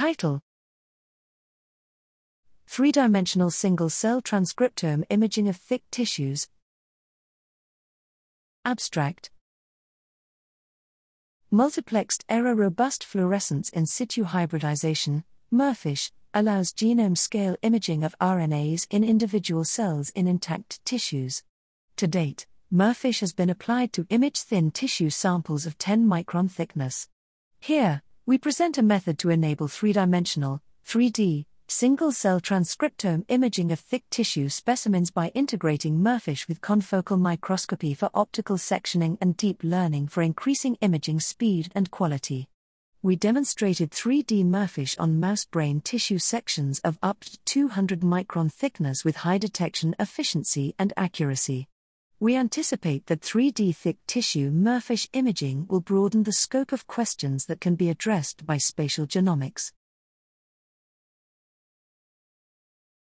Title Three dimensional single cell transcriptome imaging of thick tissues. Abstract Multiplexed error robust fluorescence in situ hybridization, MERFISH, allows genome scale imaging of RNAs in individual cells in intact tissues. To date, MERFISH has been applied to image thin tissue samples of 10 micron thickness. Here, we present a method to enable three dimensional, 3D, single cell transcriptome imaging of thick tissue specimens by integrating MERFISH with confocal microscopy for optical sectioning and deep learning for increasing imaging speed and quality. We demonstrated 3D MERFISH on mouse brain tissue sections of up to 200 micron thickness with high detection efficiency and accuracy. We anticipate that 3D thick tissue MERFISH imaging will broaden the scope of questions that can be addressed by spatial genomics.